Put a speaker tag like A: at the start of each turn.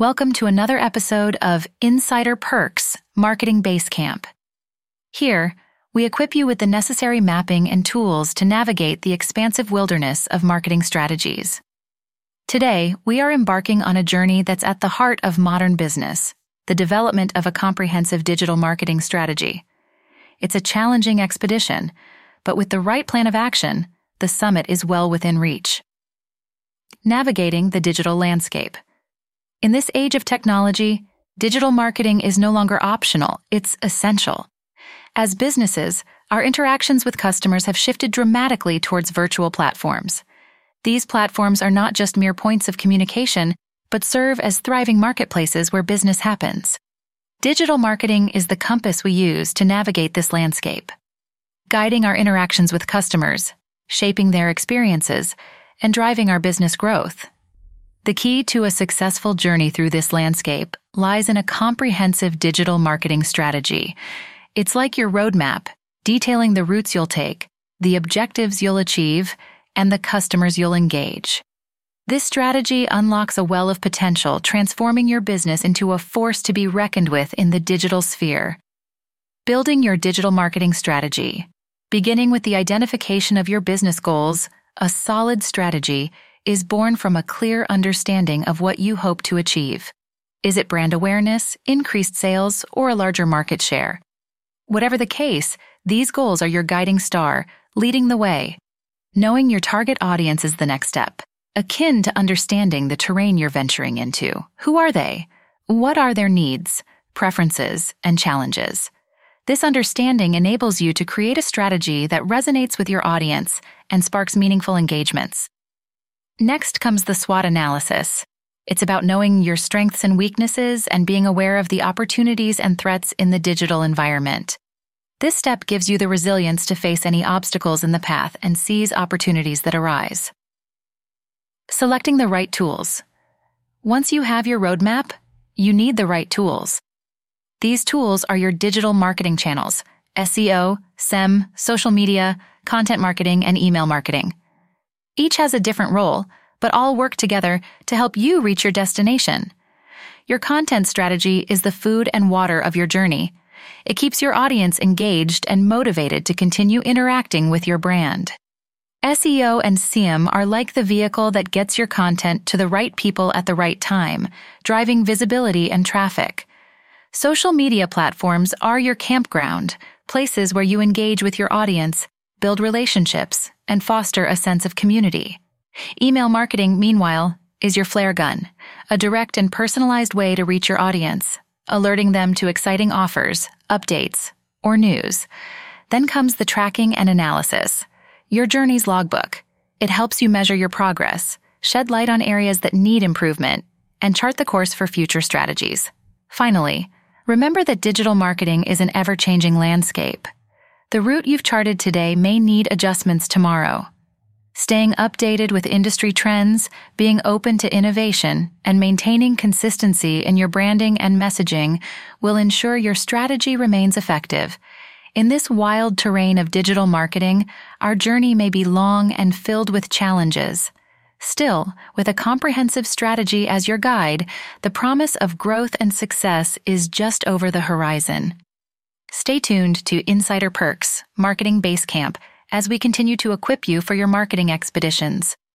A: Welcome to another episode of Insider Perks Marketing Basecamp. Here, we equip you with the necessary mapping and tools to navigate the expansive wilderness of marketing strategies. Today, we are embarking on a journey that's at the heart of modern business the development of a comprehensive digital marketing strategy. It's a challenging expedition, but with the right plan of action, the summit is well within reach. Navigating the digital landscape. In this age of technology, digital marketing is no longer optional, it's essential. As businesses, our interactions with customers have shifted dramatically towards virtual platforms. These platforms are not just mere points of communication, but serve as thriving marketplaces where business happens. Digital marketing is the compass we use to navigate this landscape, guiding our interactions with customers, shaping their experiences, and driving our business growth. The key to a successful journey through this landscape lies in a comprehensive digital marketing strategy. It's like your roadmap, detailing the routes you'll take, the objectives you'll achieve, and the customers you'll engage. This strategy unlocks a well of potential, transforming your business into a force to be reckoned with in the digital sphere. Building your digital marketing strategy. Beginning with the identification of your business goals, a solid strategy is born from a clear understanding of what you hope to achieve. Is it brand awareness, increased sales, or a larger market share? Whatever the case, these goals are your guiding star, leading the way. Knowing your target audience is the next step, akin to understanding the terrain you're venturing into. Who are they? What are their needs, preferences, and challenges? This understanding enables you to create a strategy that resonates with your audience and sparks meaningful engagements. Next comes the SWOT analysis. It's about knowing your strengths and weaknesses and being aware of the opportunities and threats in the digital environment. This step gives you the resilience to face any obstacles in the path and seize opportunities that arise. Selecting the right tools. Once you have your roadmap, you need the right tools. These tools are your digital marketing channels SEO, SEM, social media, content marketing, and email marketing. Each has a different role, but all work together to help you reach your destination. Your content strategy is the food and water of your journey. It keeps your audience engaged and motivated to continue interacting with your brand. SEO and SEM are like the vehicle that gets your content to the right people at the right time, driving visibility and traffic. Social media platforms are your campground, places where you engage with your audience, build relationships, and foster a sense of community. Email marketing, meanwhile, is your flare gun, a direct and personalized way to reach your audience, alerting them to exciting offers, updates, or news. Then comes the tracking and analysis, your journey's logbook. It helps you measure your progress, shed light on areas that need improvement, and chart the course for future strategies. Finally, remember that digital marketing is an ever changing landscape. The route you've charted today may need adjustments tomorrow. Staying updated with industry trends, being open to innovation, and maintaining consistency in your branding and messaging will ensure your strategy remains effective. In this wild terrain of digital marketing, our journey may be long and filled with challenges. Still, with a comprehensive strategy as your guide, the promise of growth and success is just over the horizon. Stay tuned to Insider Perks, Marketing Basecamp, as we continue to equip you for your marketing expeditions.